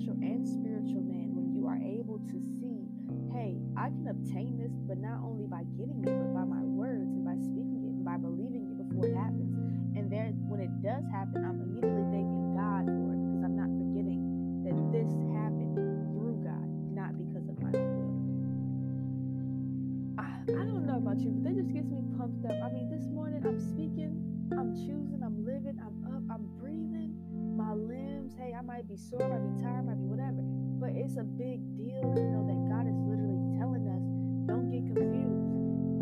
natural and spiritual man when you are able to see, hey, I can obtain this, but not only by getting it, but by my words and by speaking it and by believing it before it happens. And there, when it does happen, I'm immediately thanking God for it because I'm not forgetting that this happened through God, not because of my own will. I, I don't know about you, but that just gets me pumped up. I mean, this morning I'm speaking, I'm choosing, I'm living, I'm up, I'm breathing, my limbs be sore, I might be tired, I might be whatever. But it's a big deal to know that God is literally telling us, don't get confused.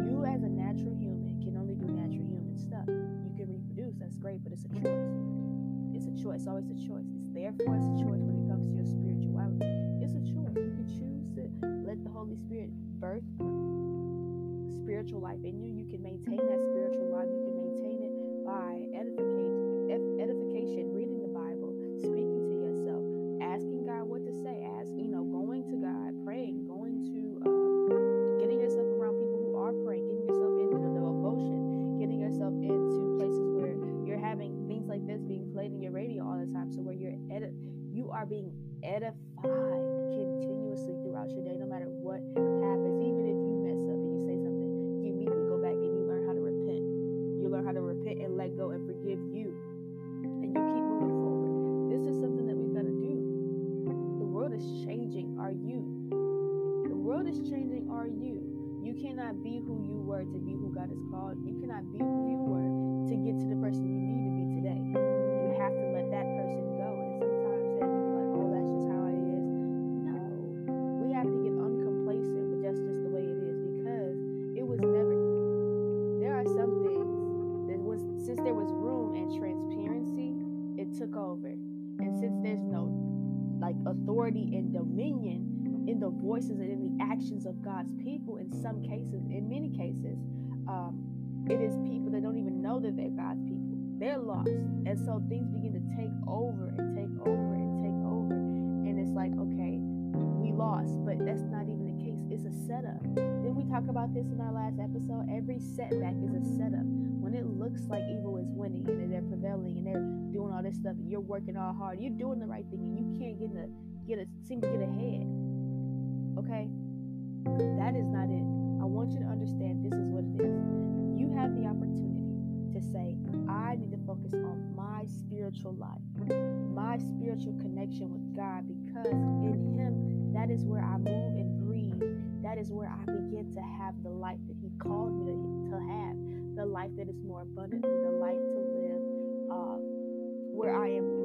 You as a natural human can only do natural human stuff. You can reproduce, that's great, but it's a choice. It's a choice, always a choice. It's therefore it's a choice when it comes to your spirituality. It's a choice. You can choose to let the Holy Spirit birth spiritual life in you. You can maintain that spiritual life. You can maintain it by edification, edification, reading God has called. You cannot be who you were to get to the person you need to be today. You have to let that person go. And sometimes hey, you be like, oh, that's just how it is. No. We have to get uncomplacent with just just the way it is because it was never there are some things that was since there was room and transparency, it took over. And since there's no like authority and dominion in the voices and in the actions of God's people, in some cases, in many cases, um, it is people that don't even know that they're God's people. They're lost. And so things begin to take over and take over and take over. And it's like, okay, we lost, but that's not even the case. It's a setup. Didn't we talk about this in our last episode? Every setback is a setup. When it looks like evil is winning and they're prevailing and they're doing all this stuff, and you're working all hard, you're doing the right thing, and you can't get a get a seem to get ahead. Okay, that is not it. I want you to understand this is what it is. You have the opportunity to say, I need to focus on my spiritual life, my spiritual connection with God, because in Him, that is where I move and breathe. That is where I begin to have the life that He called me to, to have, the life that is more abundantly, the life to live uh, where I am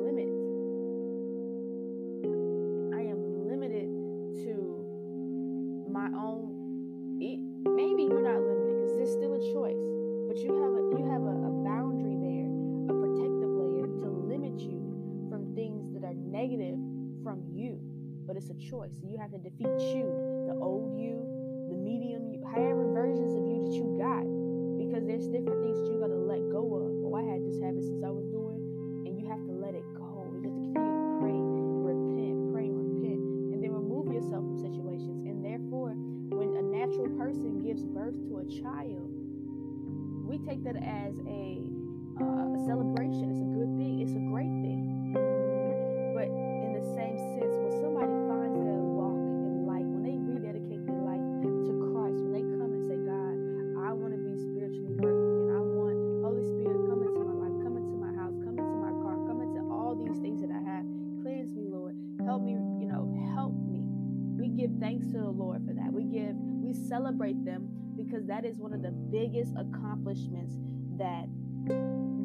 celebrate them because that is one of the biggest accomplishments that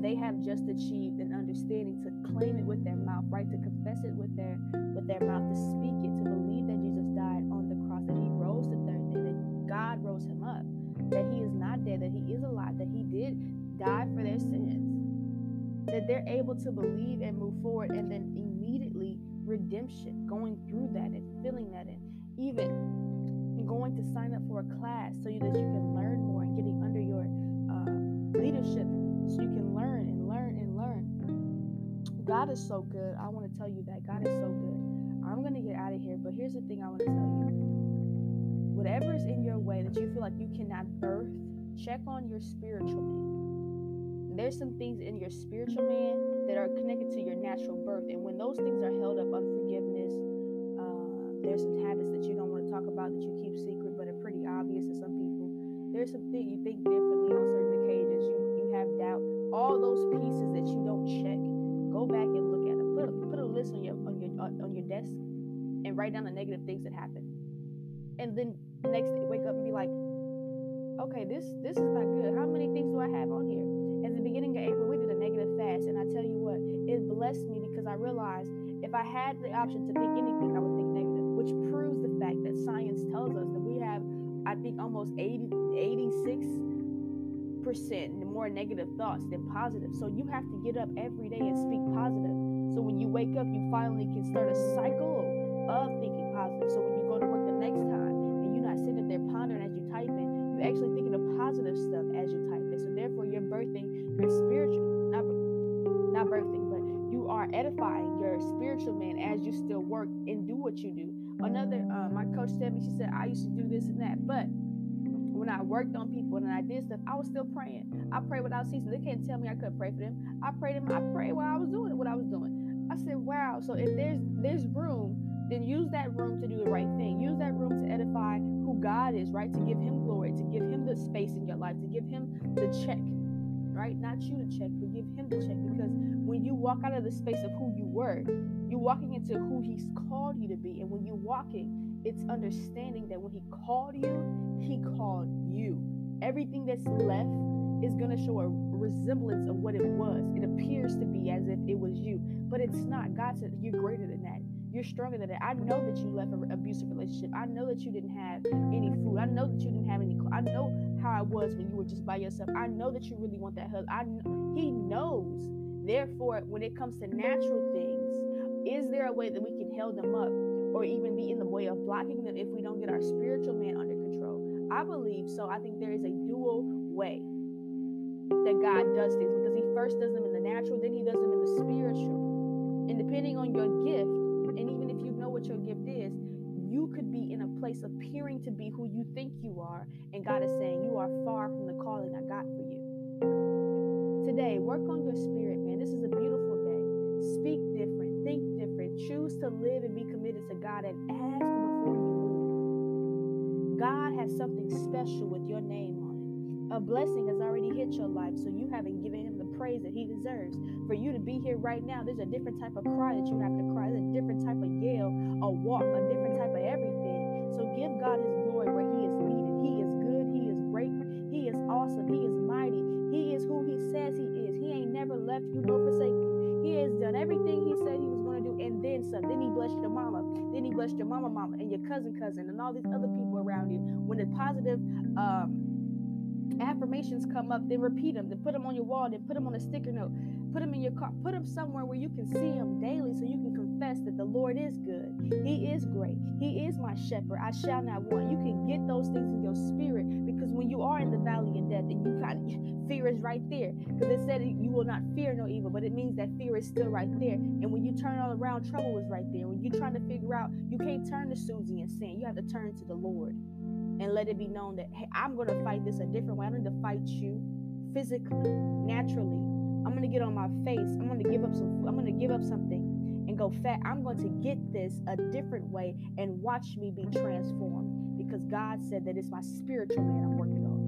they have just achieved an understanding to claim it with their mouth, right? To confess it with their with their mouth, to speak it, to believe that Jesus died on the cross, that he rose the third day, that God rose him up, that he is not dead, that he is alive, that he did die for their sins. That they're able to believe and move forward and then immediately redemption, going through that and feeling that and even going to sign up for a class so that you can learn more and getting under your uh, leadership so you can learn and learn and learn. God is so good. I want to tell you that God is so good. I'm going to get out of here, but here's the thing I want to tell you. Whatever is in your way that you feel like you cannot birth, check on your spiritual man. There's some things in your spiritual man that are connected to your natural birth. And when those things are held up, unforgiveness, uh, there's some habits that you don't want talk about that you keep secret but are pretty obvious to some people. There's some things you think differently on certain occasions. You you have doubt. All those pieces that you don't check, go back and look at them. Put a, put a list on your on your uh, on your desk and write down the negative things that happen. And then the next day, wake up and be like, okay, this this is not good. How many things do I have on here? At the beginning of April, we did a negative fast, and I tell you what, it blessed me because I realized if I had the option to think anything, I would think negative, which proves the fact that science tells us that we have, I think, almost 80, 86 percent more negative thoughts than positive. So you have to get up every day and speak positive. So when you wake up, you finally can start a cycle of thinking positive. So when you go to work the next time and you're not sitting there pondering as you typing, you're actually thinking of positive stuff as you type it. So therefore, you're birthing your spiritual, not not birthing, but you are edifying your spiritual man as you still work and do what you do. Another, uh, my coach said me, she said, I used to do this and that, but when I worked on people and I did stuff, I was still praying. I prayed without ceasing. They can't tell me I couldn't pray for them. I prayed them. I prayed while I was doing what I was doing. I said, wow. So if there's there's room, then use that room to do the right thing. Use that room to edify who God is, right? To give Him glory, to give Him the space in your life, to give Him the check, right? Not you to check, but give Him the check. Because when you walk out of the space of who you were, you're walking into who He's called you to be. And when you're walking it's understanding that when he called you, he called you. Everything that's left is going to show a resemblance of what it was. It appears to be as if it was you, but it's not. God said, You're greater than that. You're stronger than that. I know that you left an abusive relationship. I know that you didn't have any food. I know that you didn't have any. Cl- I know how it was when you were just by yourself. I know that you really want that hug. I know, he knows. Therefore, when it comes to natural things, is there a way that we can hold them up or even be in the way of blocking them if we don't get our spiritual man under control? I believe so. I think there is a dual way that God does things because He first does them in the natural, then He does them in the spiritual. And depending on your gift, and even if you know what your gift is, you could be in a place appearing to be who you think you are, and God is saying you are far from the calling I got for you. Today, work on your spirit, man. This is a beautiful day. Speak different, think different, choose to live and be committed to God, and ask before you move. God has something special with your name on it. a blessing has already hit your life, so you haven't given him praise that he deserves. For you to be here right now, there's a different type of cry that you have to cry. There's a different type of yell, a walk, a different type of everything. So give God his glory where he is needed. He is good. He is great. He is awesome. He is mighty. He is who he says he is. He ain't never left you nor forsake you. He has done everything he said he was going to do and then some. Then he blessed your mama. Then he blessed your mama mama and your cousin cousin and all these other people around you. When the positive um affirmations come up, then repeat them, then put them on your wall, then put them on a sticker note, put them in your car, put them somewhere where you can see them daily so you can confess that the Lord is good. He is great. He is my shepherd. I shall not want. You can get those things in your spirit because when you are in the valley of death and you kind of fear is right there because it said you will not fear no evil, but it means that fear is still right there. And when you turn all around, trouble is right there. When you're trying to figure out, you can't turn to Susie and sin. You have to turn to the Lord and let it be known that hey, I'm going to fight this a different way. I don't need to fight you physically, naturally. I'm going to get on my face. I'm going to give up some. I'm going to give up something and go fat. I'm going to get this a different way and watch me be transformed because God said that it's my spiritual man I'm working on.